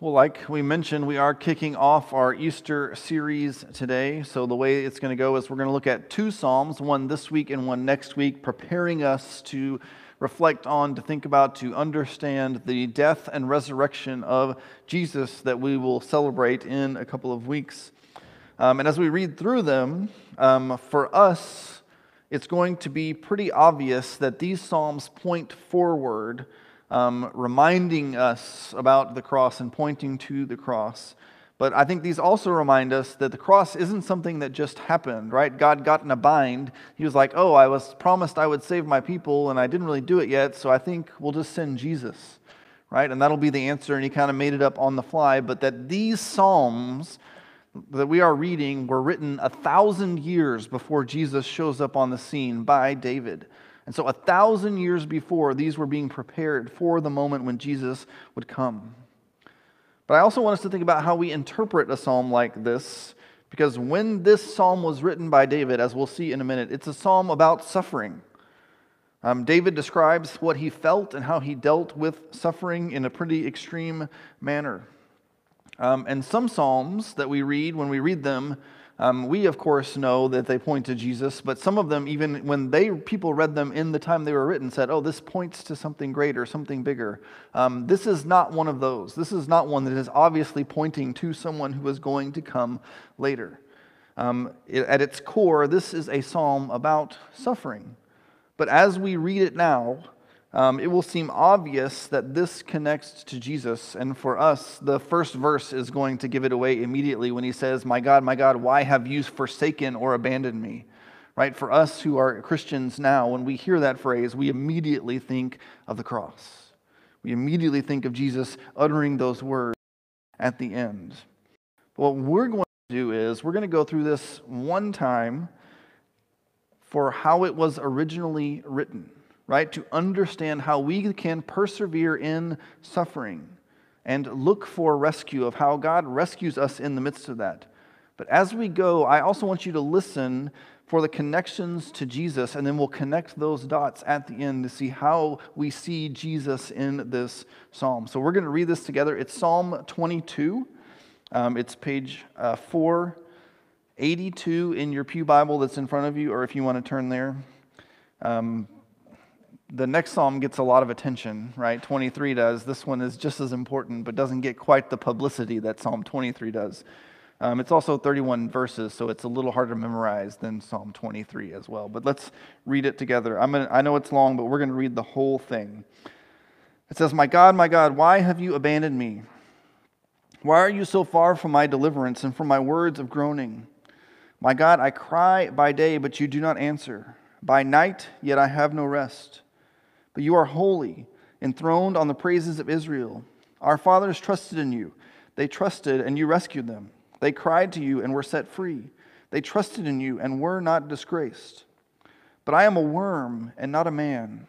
Well, like we mentioned, we are kicking off our Easter series today. So, the way it's going to go is we're going to look at two Psalms, one this week and one next week, preparing us to reflect on, to think about, to understand the death and resurrection of Jesus that we will celebrate in a couple of weeks. Um, and as we read through them, um, for us, it's going to be pretty obvious that these Psalms point forward um, reminding us about the cross and pointing to the cross. But I think these also remind us that the cross isn't something that just happened, right? God got in a bind. He was like, oh, I was promised I would save my people, and I didn't really do it yet, so I think we'll just send Jesus, right? And that'll be the answer. And he kind of made it up on the fly. But that these Psalms that we are reading were written a thousand years before Jesus shows up on the scene by David. And so, a thousand years before, these were being prepared for the moment when Jesus would come. But I also want us to think about how we interpret a psalm like this, because when this psalm was written by David, as we'll see in a minute, it's a psalm about suffering. Um, David describes what he felt and how he dealt with suffering in a pretty extreme manner. Um, and some psalms that we read, when we read them, um, we, of course, know that they point to Jesus, but some of them, even when they people read them in the time they were written, said, "Oh, this points to something greater, something bigger." Um, this is not one of those. This is not one that is obviously pointing to someone who is going to come later. Um, it, at its core, this is a psalm about suffering. But as we read it now, um, it will seem obvious that this connects to Jesus. And for us, the first verse is going to give it away immediately when he says, My God, my God, why have you forsaken or abandoned me? Right? For us who are Christians now, when we hear that phrase, we immediately think of the cross. We immediately think of Jesus uttering those words at the end. What we're going to do is we're going to go through this one time for how it was originally written right? To understand how we can persevere in suffering and look for rescue, of how God rescues us in the midst of that. But as we go, I also want you to listen for the connections to Jesus, and then we'll connect those dots at the end to see how we see Jesus in this psalm. So we're going to read this together. It's Psalm 22, um, it's page uh, 482 in your Pew Bible that's in front of you, or if you want to turn there. Um, the next psalm gets a lot of attention, right? 23 does. This one is just as important, but doesn't get quite the publicity that Psalm 23 does. Um, it's also 31 verses, so it's a little harder to memorize than Psalm 23 as well. But let's read it together. I'm gonna, I know it's long, but we're going to read the whole thing. It says, My God, my God, why have you abandoned me? Why are you so far from my deliverance and from my words of groaning? My God, I cry by day, but you do not answer. By night, yet I have no rest. But you are holy, enthroned on the praises of Israel. Our fathers trusted in you. They trusted, and you rescued them. They cried to you and were set free. They trusted in you and were not disgraced. But I am a worm and not a man,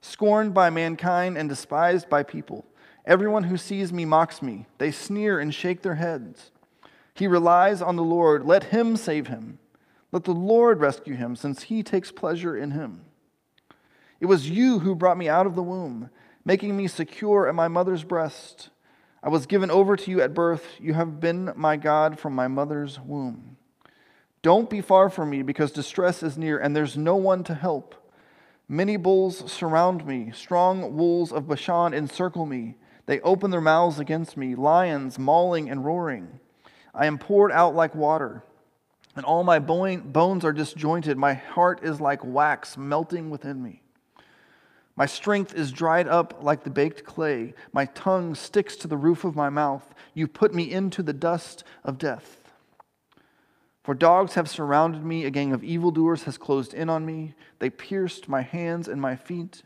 scorned by mankind and despised by people. Everyone who sees me mocks me. They sneer and shake their heads. He relies on the Lord. Let him save him. Let the Lord rescue him, since he takes pleasure in him. It was you who brought me out of the womb, making me secure at my mother's breast. I was given over to you at birth. You have been my God from my mother's womb. Don't be far from me, because distress is near, and there's no one to help. Many bulls surround me, strong wolves of Bashan encircle me. They open their mouths against me, lions mauling and roaring. I am poured out like water, and all my bones are disjointed. My heart is like wax melting within me. My strength is dried up like the baked clay. My tongue sticks to the roof of my mouth. You put me into the dust of death. For dogs have surrounded me, a gang of evildoers has closed in on me. They pierced my hands and my feet.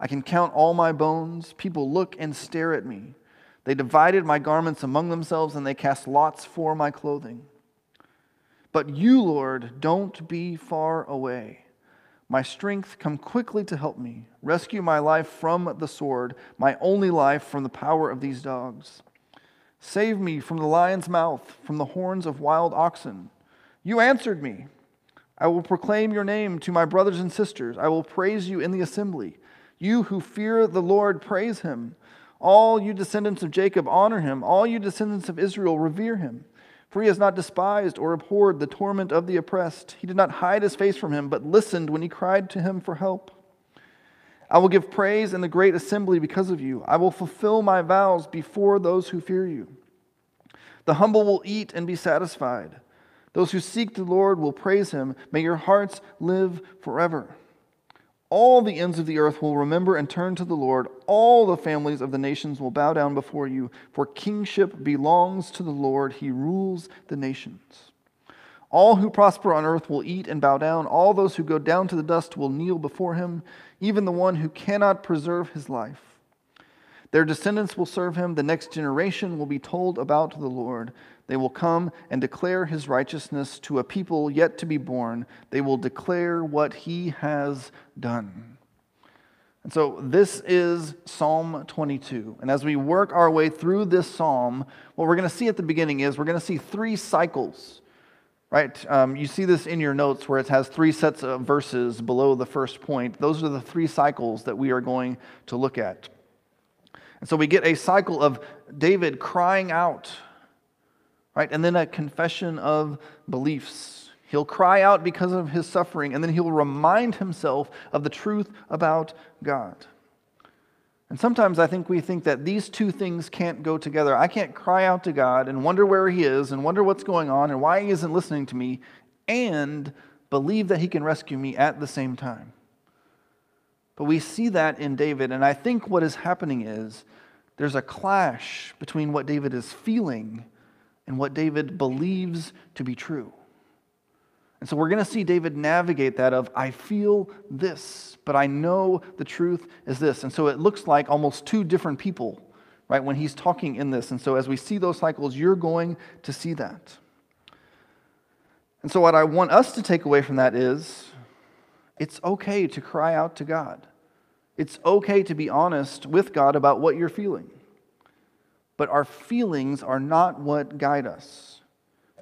I can count all my bones. People look and stare at me. They divided my garments among themselves, and they cast lots for my clothing. But you, Lord, don't be far away. My strength, come quickly to help me. Rescue my life from the sword, my only life from the power of these dogs. Save me from the lion's mouth, from the horns of wild oxen. You answered me. I will proclaim your name to my brothers and sisters. I will praise you in the assembly. You who fear the Lord, praise him. All you descendants of Jacob, honor him. All you descendants of Israel, revere him. For he has not despised or abhorred the torment of the oppressed. He did not hide his face from him, but listened when he cried to him for help. I will give praise in the great assembly because of you. I will fulfill my vows before those who fear you. The humble will eat and be satisfied. Those who seek the Lord will praise him. May your hearts live forever. All the ends of the earth will remember and turn to the Lord. All the families of the nations will bow down before you, for kingship belongs to the Lord. He rules the nations. All who prosper on earth will eat and bow down. All those who go down to the dust will kneel before him, even the one who cannot preserve his life. Their descendants will serve him. The next generation will be told about the Lord. They will come and declare his righteousness to a people yet to be born. They will declare what he has done. And so this is Psalm 22. And as we work our way through this psalm, what we're going to see at the beginning is we're going to see three cycles. Right? Um, you see this in your notes where it has three sets of verses below the first point. Those are the three cycles that we are going to look at. And so we get a cycle of David crying out right? And then a confession of beliefs. He'll cry out because of his suffering, and then he'll remind himself of the truth about God. And sometimes I think we think that these two things can't go together. I can't cry out to God and wonder where He is and wonder what's going on and why He isn't listening to me and believe that He can rescue me at the same time. But we see that in David, and I think what is happening is there's a clash between what David is feeling and what David believes to be true. And so we're going to see David navigate that of I feel this, but I know the truth is this. And so it looks like almost two different people, right, when he's talking in this. And so as we see those cycles, you're going to see that. And so what I want us to take away from that is it's okay to cry out to God. It's okay to be honest with God about what you're feeling. But our feelings are not what guide us.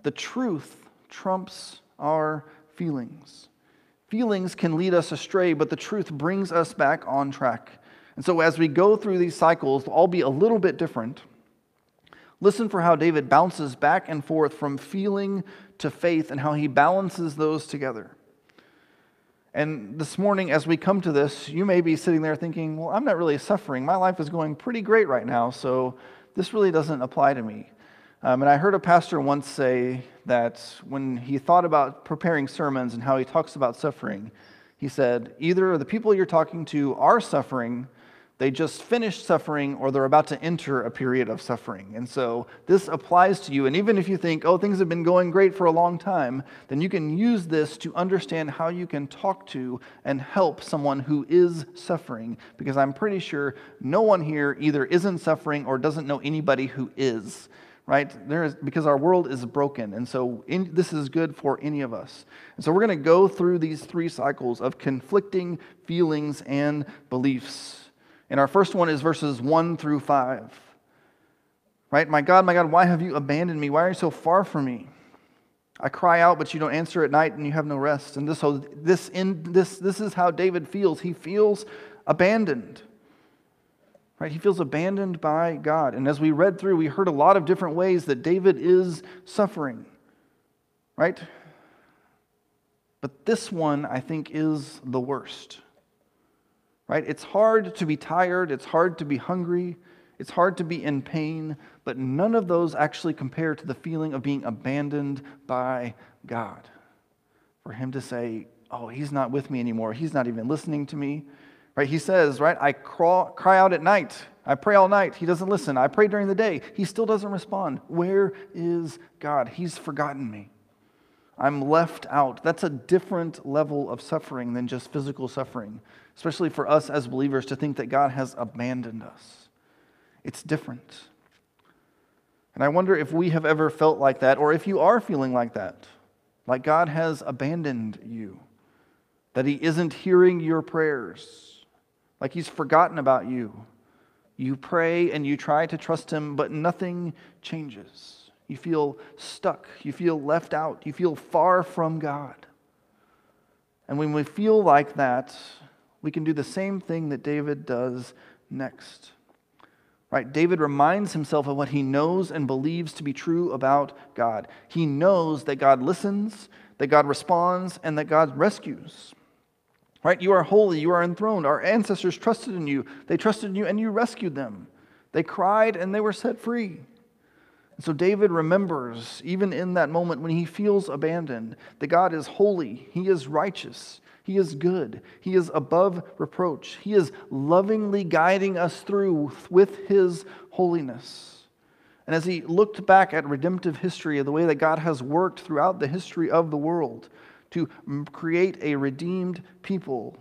The truth trumps our feelings. Feelings can lead us astray, but the truth brings us back on track. And so, as we go through these cycles, they'll all be a little bit different. Listen for how David bounces back and forth from feeling to faith and how he balances those together. And this morning, as we come to this, you may be sitting there thinking, well, I'm not really suffering. My life is going pretty great right now, so this really doesn't apply to me. Um, and I heard a pastor once say that when he thought about preparing sermons and how he talks about suffering, he said, either the people you're talking to are suffering, they just finished suffering, or they're about to enter a period of suffering. And so this applies to you. And even if you think, oh, things have been going great for a long time, then you can use this to understand how you can talk to and help someone who is suffering. Because I'm pretty sure no one here either isn't suffering or doesn't know anybody who is right? There is because our world is broken, and so in, this is good for any of us. And so we're going to go through these three cycles of conflicting feelings and beliefs. And our first one is verses 1 through 5. Right? My God, my God, why have you abandoned me? Why are you so far from me? I cry out, but you don't answer at night, and you have no rest. And this, oh, this, in, this, this is how David feels. He feels abandoned. Right? He feels abandoned by God. And as we read through, we heard a lot of different ways that David is suffering. Right? But this one, I think, is the worst right? It's hard to be tired, it's hard to be hungry, it's hard to be in pain, but none of those actually compare to the feeling of being abandoned by God. For Him to say, Oh, He's not with me anymore, He's not even listening to me. Right? He says, right, I crawl, cry out at night. I pray all night. He doesn't listen. I pray during the day. He still doesn't respond. Where is God? He's forgotten me. I'm left out. That's a different level of suffering than just physical suffering especially for us as believers, to think that God has abandoned us. It's different. And I wonder if we have ever felt like that, or if you are feeling like that, like God has abandoned you, that He isn't hearing your prayers, like He's forgotten about you. You pray and you try to trust Him, but nothing changes. You feel stuck. You feel left out. You feel far from God. And when we feel like that, we can do the same thing that David does next. Right? David reminds himself of what he knows and believes to be true about God. He knows that God listens, that God responds, and that God rescues. Right? You are holy, you are enthroned. Our ancestors trusted in you. They trusted in you and you rescued them. They cried and they were set free. So David remembers, even in that moment when he feels abandoned, that God is holy, he is righteous, he is good. He is above reproach. He is lovingly guiding us through with His holiness. And as he looked back at redemptive history, the way that God has worked throughout the history of the world to create a redeemed people,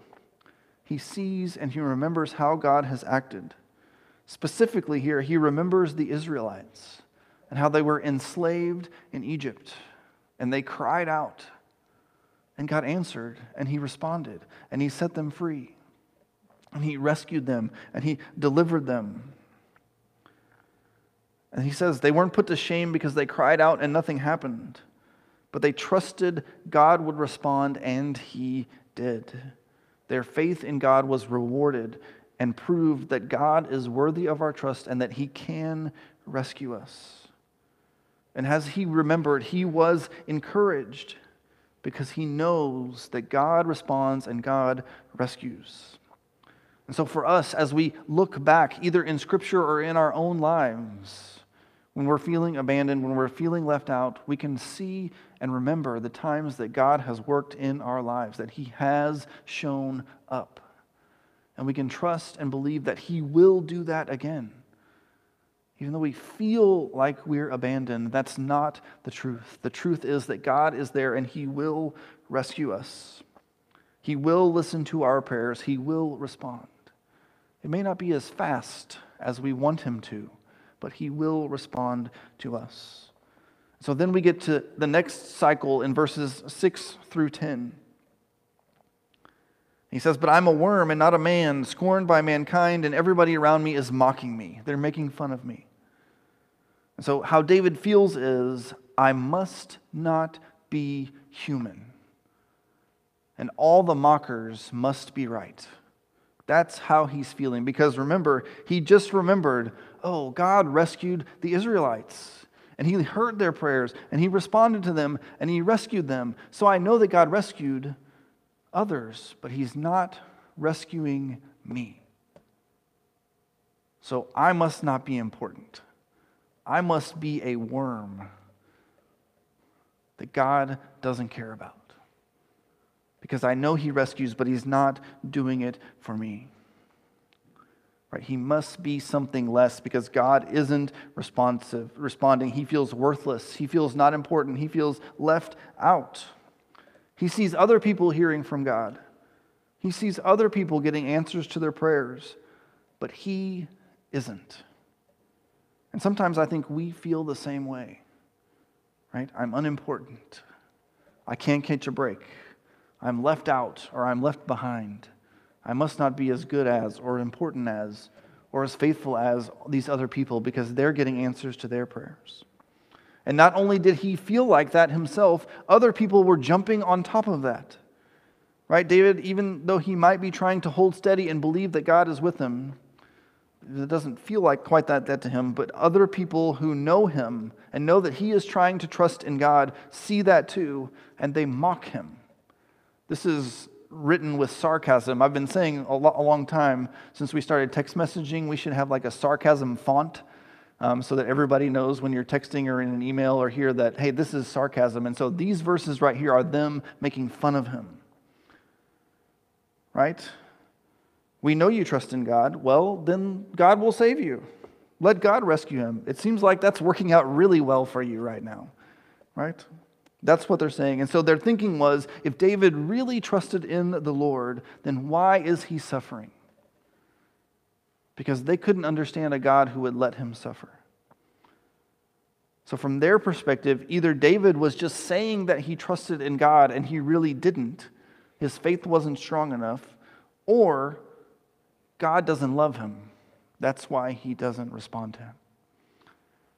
he sees and he remembers how God has acted. Specifically, here, he remembers the Israelites and how they were enslaved in Egypt and they cried out and God answered and he responded and he set them free. And he rescued them and he delivered them. And he says they weren't put to shame because they cried out and nothing happened, but they trusted God would respond and he did. Their faith in God was rewarded and proved that God is worthy of our trust and that he can rescue us. And as he remembered, he was encouraged because he knows that God responds and God rescues. And so, for us, as we look back, either in Scripture or in our own lives, when we're feeling abandoned, when we're feeling left out, we can see and remember the times that God has worked in our lives, that He has shown up. And we can trust and believe that He will do that again. Even though we feel like we're abandoned, that's not the truth. The truth is that God is there and He will rescue us. He will listen to our prayers, He will respond. It may not be as fast as we want Him to, but He will respond to us. So then we get to the next cycle in verses 6 through 10. He says, But I'm a worm and not a man, scorned by mankind, and everybody around me is mocking me. They're making fun of me. So, how David feels is, I must not be human. And all the mockers must be right. That's how he's feeling. Because remember, he just remembered, oh, God rescued the Israelites. And he heard their prayers and he responded to them and he rescued them. So I know that God rescued others, but he's not rescuing me. So I must not be important. I must be a worm that God doesn't care about. Because I know He rescues, but He's not doing it for me. Right? He must be something less because God isn't responsive, responding. He feels worthless. He feels not important. He feels left out. He sees other people hearing from God. He sees other people getting answers to their prayers, but he isn't. And sometimes I think we feel the same way, right? I'm unimportant. I can't catch a break. I'm left out or I'm left behind. I must not be as good as or important as or as faithful as these other people because they're getting answers to their prayers. And not only did he feel like that himself, other people were jumping on top of that. Right? David, even though he might be trying to hold steady and believe that God is with him, it doesn't feel like quite that, that to him, but other people who know him and know that he is trying to trust in God see that too, and they mock him. This is written with sarcasm. I've been saying a, lo- a long time since we started text messaging, we should have like a sarcasm font um, so that everybody knows when you're texting or in an email or here that, hey, this is sarcasm. And so these verses right here are them making fun of him. Right? We know you trust in God. Well, then God will save you. Let God rescue him. It seems like that's working out really well for you right now, right? That's what they're saying. And so their thinking was if David really trusted in the Lord, then why is he suffering? Because they couldn't understand a God who would let him suffer. So, from their perspective, either David was just saying that he trusted in God and he really didn't, his faith wasn't strong enough, or God doesn't love him. That's why he doesn't respond to him.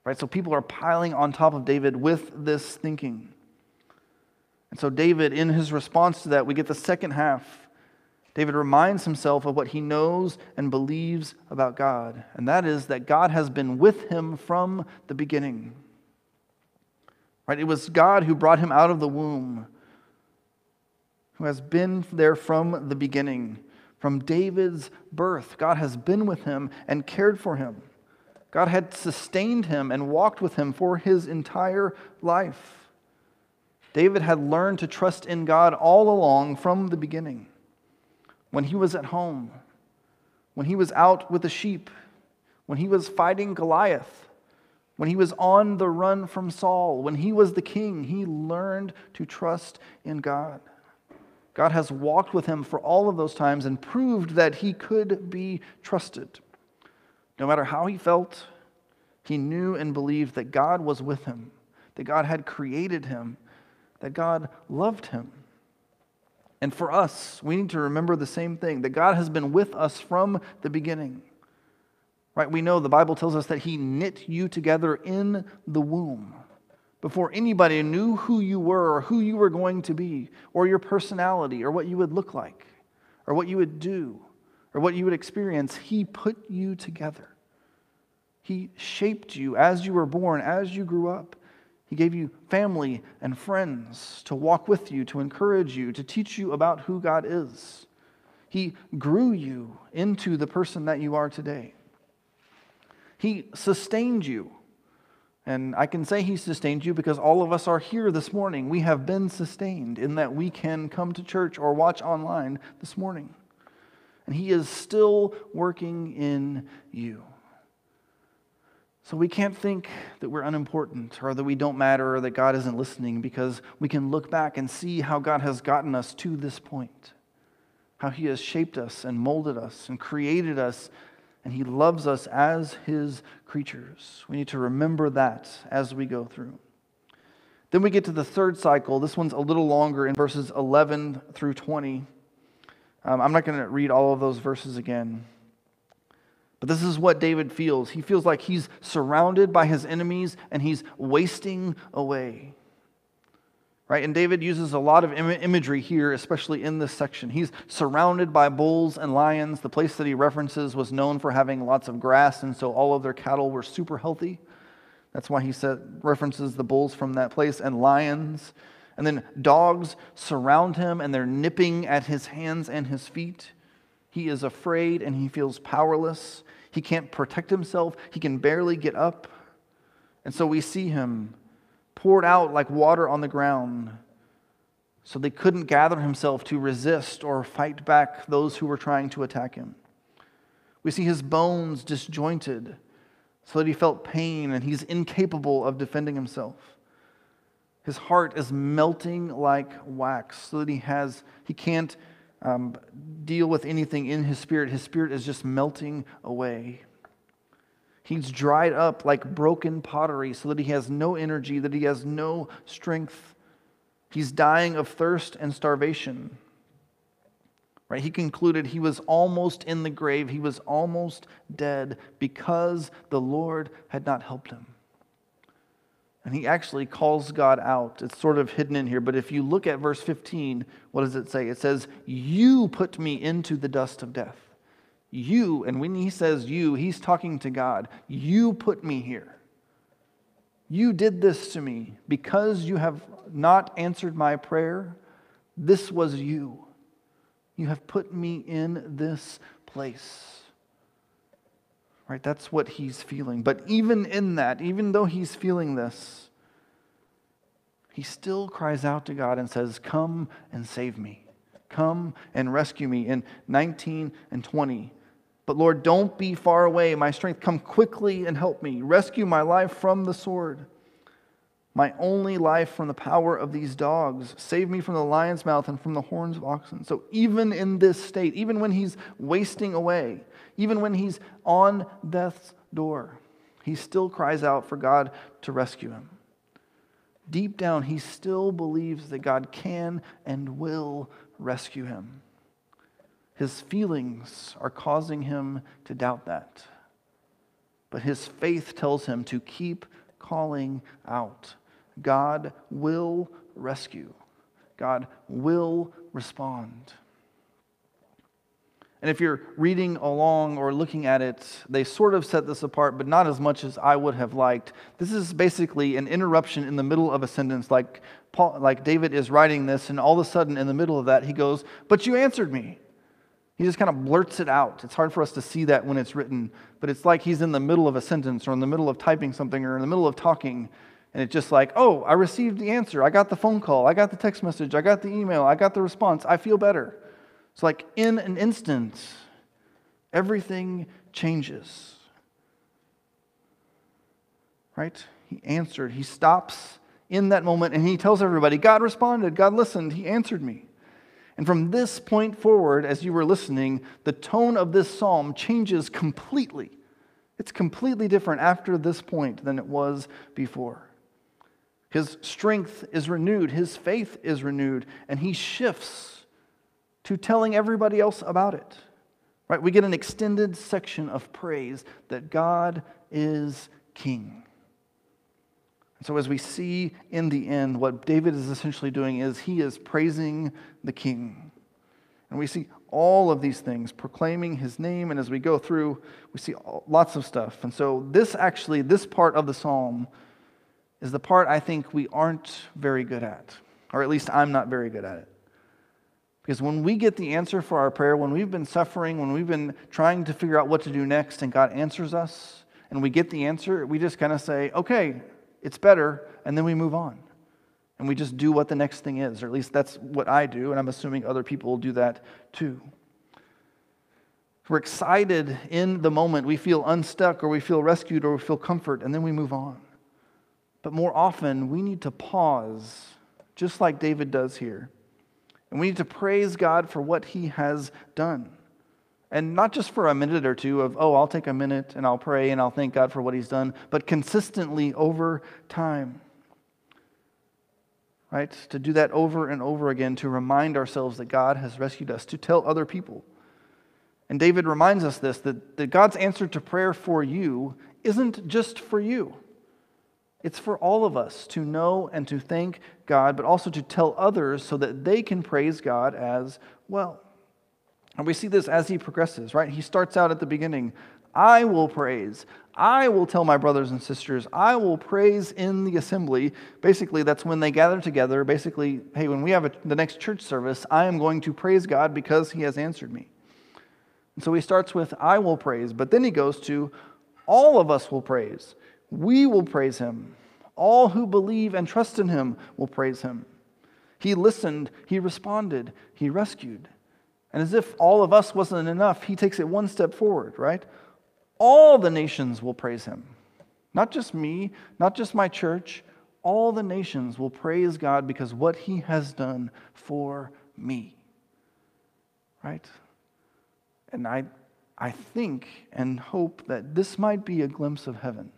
Right? So people are piling on top of David with this thinking. And so, David, in his response to that, we get the second half. David reminds himself of what he knows and believes about God, and that is that God has been with him from the beginning. Right? It was God who brought him out of the womb, who has been there from the beginning. From David's birth, God has been with him and cared for him. God had sustained him and walked with him for his entire life. David had learned to trust in God all along from the beginning when he was at home, when he was out with the sheep, when he was fighting Goliath, when he was on the run from Saul, when he was the king, he learned to trust in God. God has walked with him for all of those times and proved that he could be trusted. No matter how he felt, he knew and believed that God was with him, that God had created him, that God loved him. And for us, we need to remember the same thing that God has been with us from the beginning. Right? We know the Bible tells us that He knit you together in the womb before anybody knew who you were or who you were going to be or your personality or what you would look like or what you would do or what you would experience. He put you together. He shaped you as you were born, as you grew up. He gave you family and friends to walk with you, to encourage you, to teach you about who God is. He grew you into the person that you are today. He sustained you. And I can say He sustained you because all of us are here this morning. We have been sustained in that we can come to church or watch online this morning. And He is still working in you. So we can't think that we're unimportant or that we don't matter or that God isn't listening because we can look back and see how God has gotten us to this point, how He has shaped us and molded us and created us, and He loves us as His creatures. We need to remember that as we go through. Then we get to the third cycle. This one's a little longer in verses 11 through 20. Um, I'm not going to read all of those verses again. But this is what David feels. He feels like he's surrounded by his enemies and he's wasting away. Right? And David uses a lot of Im- imagery here, especially in this section. He's surrounded by bulls and lions. The place that he references was known for having lots of grass, and so all of their cattle were super healthy. That's why he said, references the bulls from that place and lions. And then dogs surround him and they're nipping at his hands and his feet. He is afraid and he feels powerless. He can't protect himself. He can barely get up. And so we see him poured out like water on the ground. So they couldn't gather himself to resist or fight back those who were trying to attack him. We see his bones disjointed so that he felt pain and he's incapable of defending himself. His heart is melting like wax so that he has he can't um, deal with anything in his spirit. His spirit is just melting away. He's dried up like broken pottery so that he has no energy, that he has no strength. He's dying of thirst and starvation. Right? He concluded he was almost in the grave, he was almost dead because the Lord had not helped him. And he actually calls God out. It's sort of hidden in here, but if you look at verse 15, what does it say? It says, You put me into the dust of death. You, and when he says you, he's talking to God. You put me here. You did this to me because you have not answered my prayer. This was you. You have put me in this place. Right? That's what he's feeling. But even in that, even though he's feeling this, he still cries out to God and says, Come and save me. Come and rescue me in 19 and 20. But Lord, don't be far away. My strength, come quickly and help me. Rescue my life from the sword, my only life from the power of these dogs. Save me from the lion's mouth and from the horns of oxen. So even in this state, even when he's wasting away, even when he's on death's door, he still cries out for God to rescue him. Deep down, he still believes that God can and will rescue him. His feelings are causing him to doubt that. But his faith tells him to keep calling out. God will rescue, God will respond. And if you're reading along or looking at it, they sort of set this apart, but not as much as I would have liked. This is basically an interruption in the middle of a sentence, like, Paul, like David is writing this, and all of a sudden, in the middle of that, he goes, But you answered me. He just kind of blurts it out. It's hard for us to see that when it's written, but it's like he's in the middle of a sentence or in the middle of typing something or in the middle of talking. And it's just like, oh, I received the answer. I got the phone call. I got the text message. I got the email. I got the response. I feel better. It's like in an instant, everything changes. Right? He answered. He stops in that moment and he tells everybody, God responded. God listened. He answered me. And from this point forward, as you were listening, the tone of this psalm changes completely. It's completely different after this point than it was before. His strength is renewed, his faith is renewed, and he shifts to telling everybody else about it. Right? We get an extended section of praise that God is king. So, as we see in the end, what David is essentially doing is he is praising the king. And we see all of these things, proclaiming his name. And as we go through, we see lots of stuff. And so, this actually, this part of the psalm is the part I think we aren't very good at, or at least I'm not very good at it. Because when we get the answer for our prayer, when we've been suffering, when we've been trying to figure out what to do next, and God answers us, and we get the answer, we just kind of say, okay, it's better, and then we move on. And we just do what the next thing is, or at least that's what I do, and I'm assuming other people will do that too. We're excited in the moment. We feel unstuck, or we feel rescued, or we feel comfort, and then we move on. But more often, we need to pause, just like David does here and we need to praise God for what He has done. And not just for a minute or two of, oh, I'll take a minute and I'll pray and I'll thank God for what He's done, but consistently over time. Right? To do that over and over again, to remind ourselves that God has rescued us, to tell other people. And David reminds us this that, that God's answer to prayer for you isn't just for you. It's for all of us to know and to thank God, but also to tell others so that they can praise God as well. And we see this as he progresses, right? He starts out at the beginning I will praise. I will tell my brothers and sisters. I will praise in the assembly. Basically, that's when they gather together. Basically, hey, when we have a, the next church service, I am going to praise God because he has answered me. And so he starts with, I will praise, but then he goes to, all of us will praise. We will praise him. All who believe and trust in him will praise him. He listened, he responded, he rescued. And as if all of us wasn't enough, he takes it one step forward, right? All the nations will praise him. Not just me, not just my church, all the nations will praise God because what he has done for me. Right? And I, I think and hope that this might be a glimpse of heaven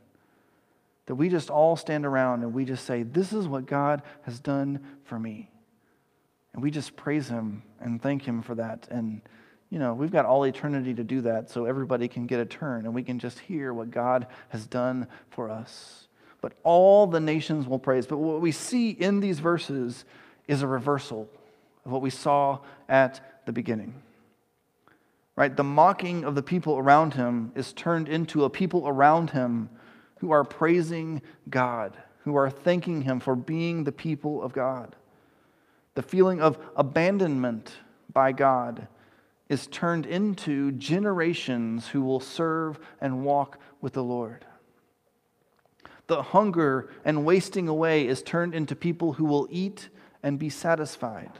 that we just all stand around and we just say, This is what God has done for me. And we just praise Him and thank Him for that. And, you know, we've got all eternity to do that so everybody can get a turn and we can just hear what God has done for us. But all the nations will praise. But what we see in these verses is a reversal of what we saw at the beginning. Right? The mocking of the people around him is turned into a people around him who are praising God, who are thanking Him for being the people of God. The feeling of abandonment by God is turned into generations who will serve and walk with the Lord. The hunger and wasting away is turned into people who will eat and be satisfied.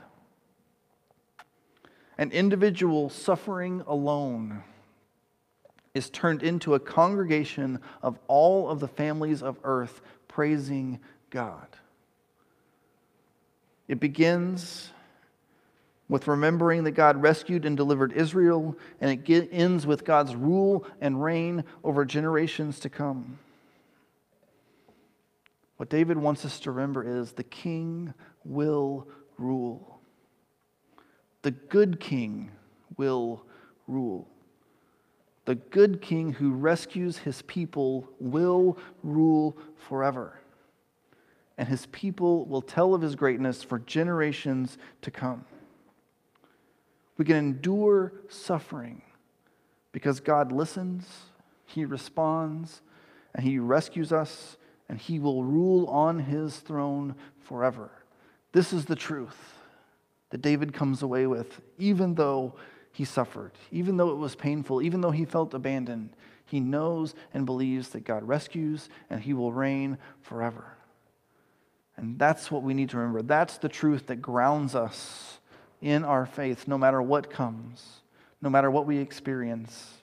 An individual suffering alone is turned into a congregation of all of the families of earth praising God. It begins with remembering that God rescued and delivered Israel, and it ends with God's rule and reign over generations to come. What David wants us to remember is the king will rule. The good king will rule. The good king who rescues his people will rule forever. And his people will tell of his greatness for generations to come. We can endure suffering because God listens, He responds, and He rescues us, and He will rule on His throne forever. This is the truth that David comes away with, even though he suffered, even though it was painful, even though he felt abandoned. He knows and believes that God rescues and he will reign forever. And that's what we need to remember. That's the truth that grounds us in our faith, no matter what comes, no matter what we experience,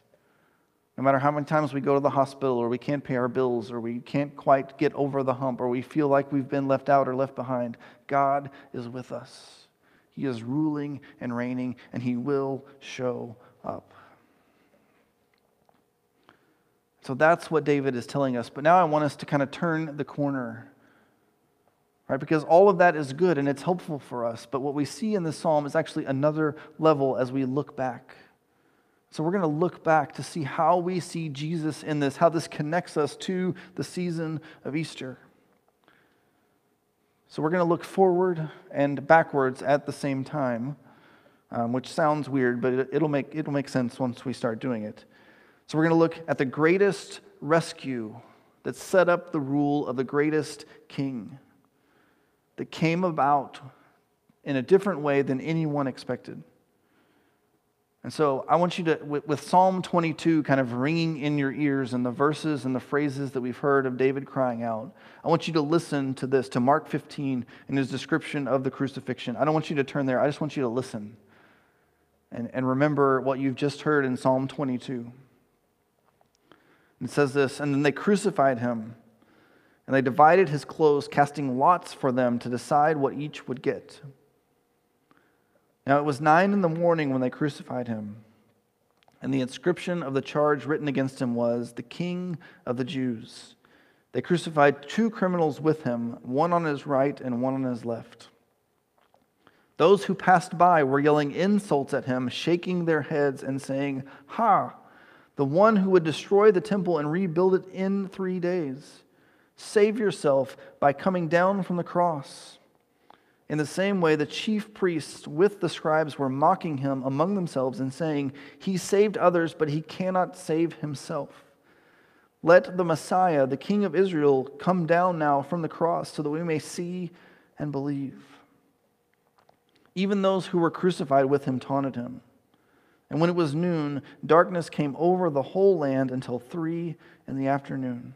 no matter how many times we go to the hospital or we can't pay our bills or we can't quite get over the hump or we feel like we've been left out or left behind. God is with us. He is ruling and reigning, and He will show up. So that's what David is telling us. But now I want us to kind of turn the corner, right? Because all of that is good and it's helpful for us. But what we see in this psalm is actually another level as we look back. So we're going to look back to see how we see Jesus in this, how this connects us to the season of Easter. So we're going to look forward and backwards at the same time, um, which sounds weird, but it, it'll, make, it'll make sense once we start doing it. So we're going to look at the greatest rescue that set up the rule of the greatest king that came about in a different way than anyone expected. And so I want you to, with, Psalm 22 kind of ringing in your ears and the verses and the phrases that we've heard of David crying out, I want you to listen to this, to Mark 15 in his description of the crucifixion. I don't want you to turn there, I just want you to listen and, and remember what you've just heard in Psalm 22. It says this And then they crucified him, and they divided his clothes, casting lots for them to decide what each would get. Now it was nine in the morning when they crucified him, and the inscription of the charge written against him was, The King of the Jews. They crucified two criminals with him, one on his right and one on his left. Those who passed by were yelling insults at him, shaking their heads and saying, Ha! the one who would destroy the temple and rebuild it in three days. Save yourself by coming down from the cross. In the same way, the chief priests with the scribes were mocking him among themselves and saying, He saved others, but he cannot save himself. Let the Messiah, the King of Israel, come down now from the cross so that we may see and believe. Even those who were crucified with him taunted him. And when it was noon, darkness came over the whole land until three in the afternoon.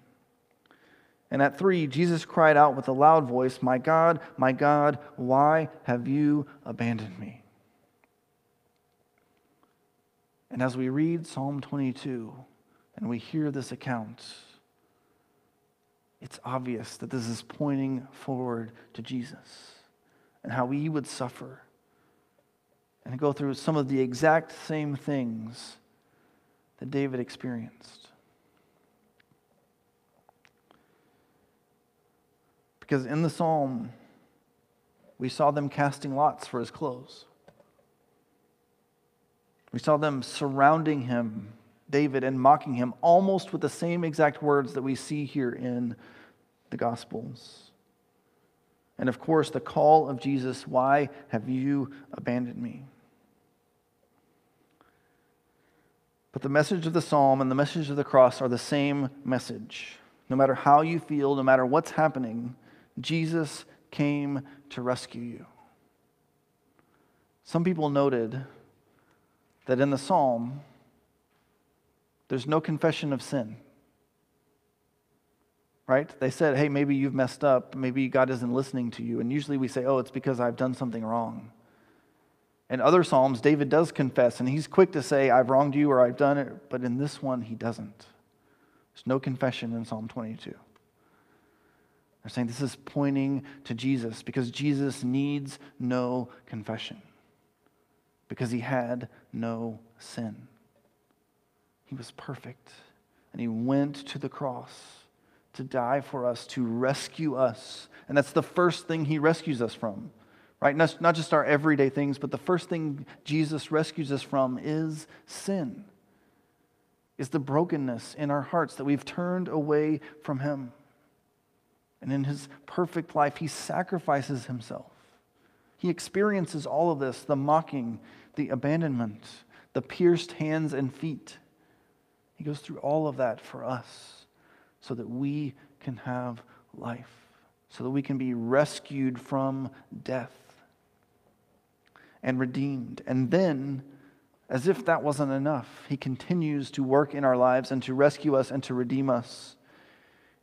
And at three, Jesus cried out with a loud voice, My God, my God, why have you abandoned me? And as we read Psalm 22 and we hear this account, it's obvious that this is pointing forward to Jesus and how he would suffer and go through some of the exact same things that David experienced. Because in the psalm, we saw them casting lots for his clothes. We saw them surrounding him, David, and mocking him almost with the same exact words that we see here in the Gospels. And of course, the call of Jesus, Why have you abandoned me? But the message of the psalm and the message of the cross are the same message. No matter how you feel, no matter what's happening, Jesus came to rescue you. Some people noted that in the psalm, there's no confession of sin. Right? They said, hey, maybe you've messed up. Maybe God isn't listening to you. And usually we say, oh, it's because I've done something wrong. In other Psalms, David does confess, and he's quick to say, I've wronged you or I've done it. But in this one, he doesn't. There's no confession in Psalm 22. They're saying this is pointing to Jesus because Jesus needs no confession because he had no sin. He was perfect, and he went to the cross to die for us, to rescue us. And that's the first thing he rescues us from, right? Not, not just our everyday things, but the first thing Jesus rescues us from is sin, is the brokenness in our hearts that we've turned away from him. And in his perfect life, he sacrifices himself. He experiences all of this the mocking, the abandonment, the pierced hands and feet. He goes through all of that for us so that we can have life, so that we can be rescued from death and redeemed. And then, as if that wasn't enough, He continues to work in our lives and to rescue us and to redeem us.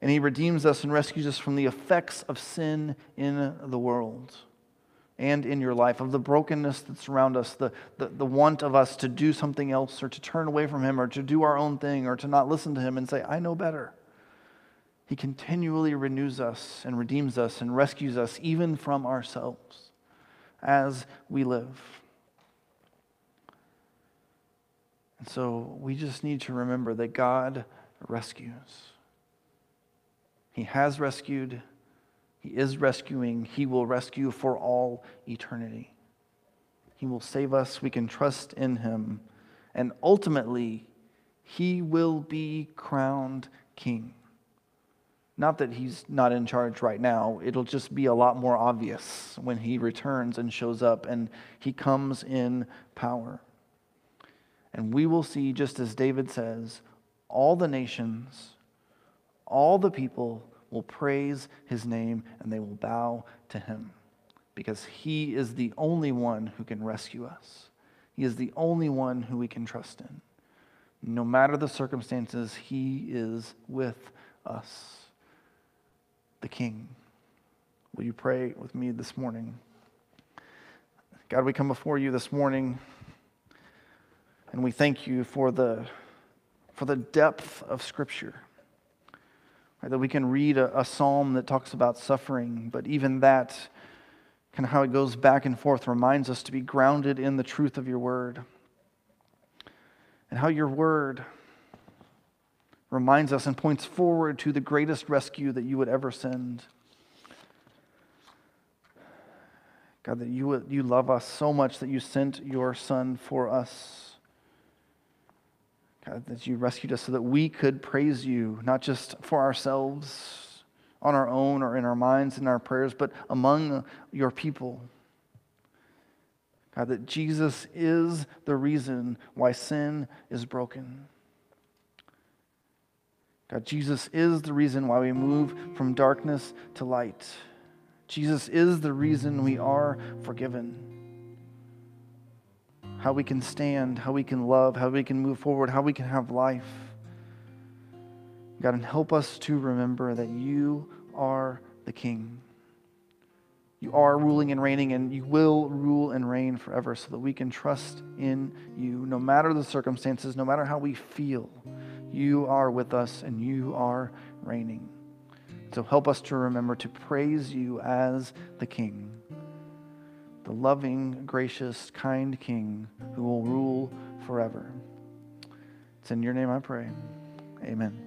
And He redeems us and rescues us from the effects of sin in the world and in your life, of the brokenness that's around us, the, the, the, want of us to do something else or to turn away from Him or to do our own thing or to not listen to Him and say, I know better. He continually renews us and redeems us and rescues us even from ourselves as we live. And so we just need to remember that God rescues. He has rescued, He is rescuing, He will rescue for all eternity. He will save us, we can trust in Him, and ultimately, He will be crowned King. Not that he's not in charge right now, it'll just be a lot more obvious when he returns and shows up and he comes in power. And we will see, just as David says, all the nations, all the people will praise his name and they will bow to him because he is the only one who can rescue us. He is the only one who we can trust in. No matter the circumstances, he is with us the King. Will you pray with me this morning? God, we come before you this morning and we thank you for the, for the depth of Scripture. Right, that we can read a, a psalm that talks about suffering, but even that, kind of how it goes back and forth, reminds us to be grounded in the truth of your word. And how your word reminds us and points forward to the greatest rescue that you would ever send. God, that you, you love us so much that you sent your Son for us. God, that you rescued us so that we could praise you, not just for ourselves on our own or in our minds and our prayers, but among your people. God, that Jesus is the reason why sin is broken. God, Jesus is the reason why we move from darkness to light. Jesus is the reason we are forgiven. How we can stand, how we can love, how we can move forward, how we can have life. God, and help us to remember that you are the King. You are ruling and reigning, and you will rule and reign forever so that we can trust in you no matter the circumstances, no matter how we feel. You are with us and you are reigning. So help us to remember to praise you as the King, the loving, gracious, kind King who will rule forever. It's in your name I pray. Amen.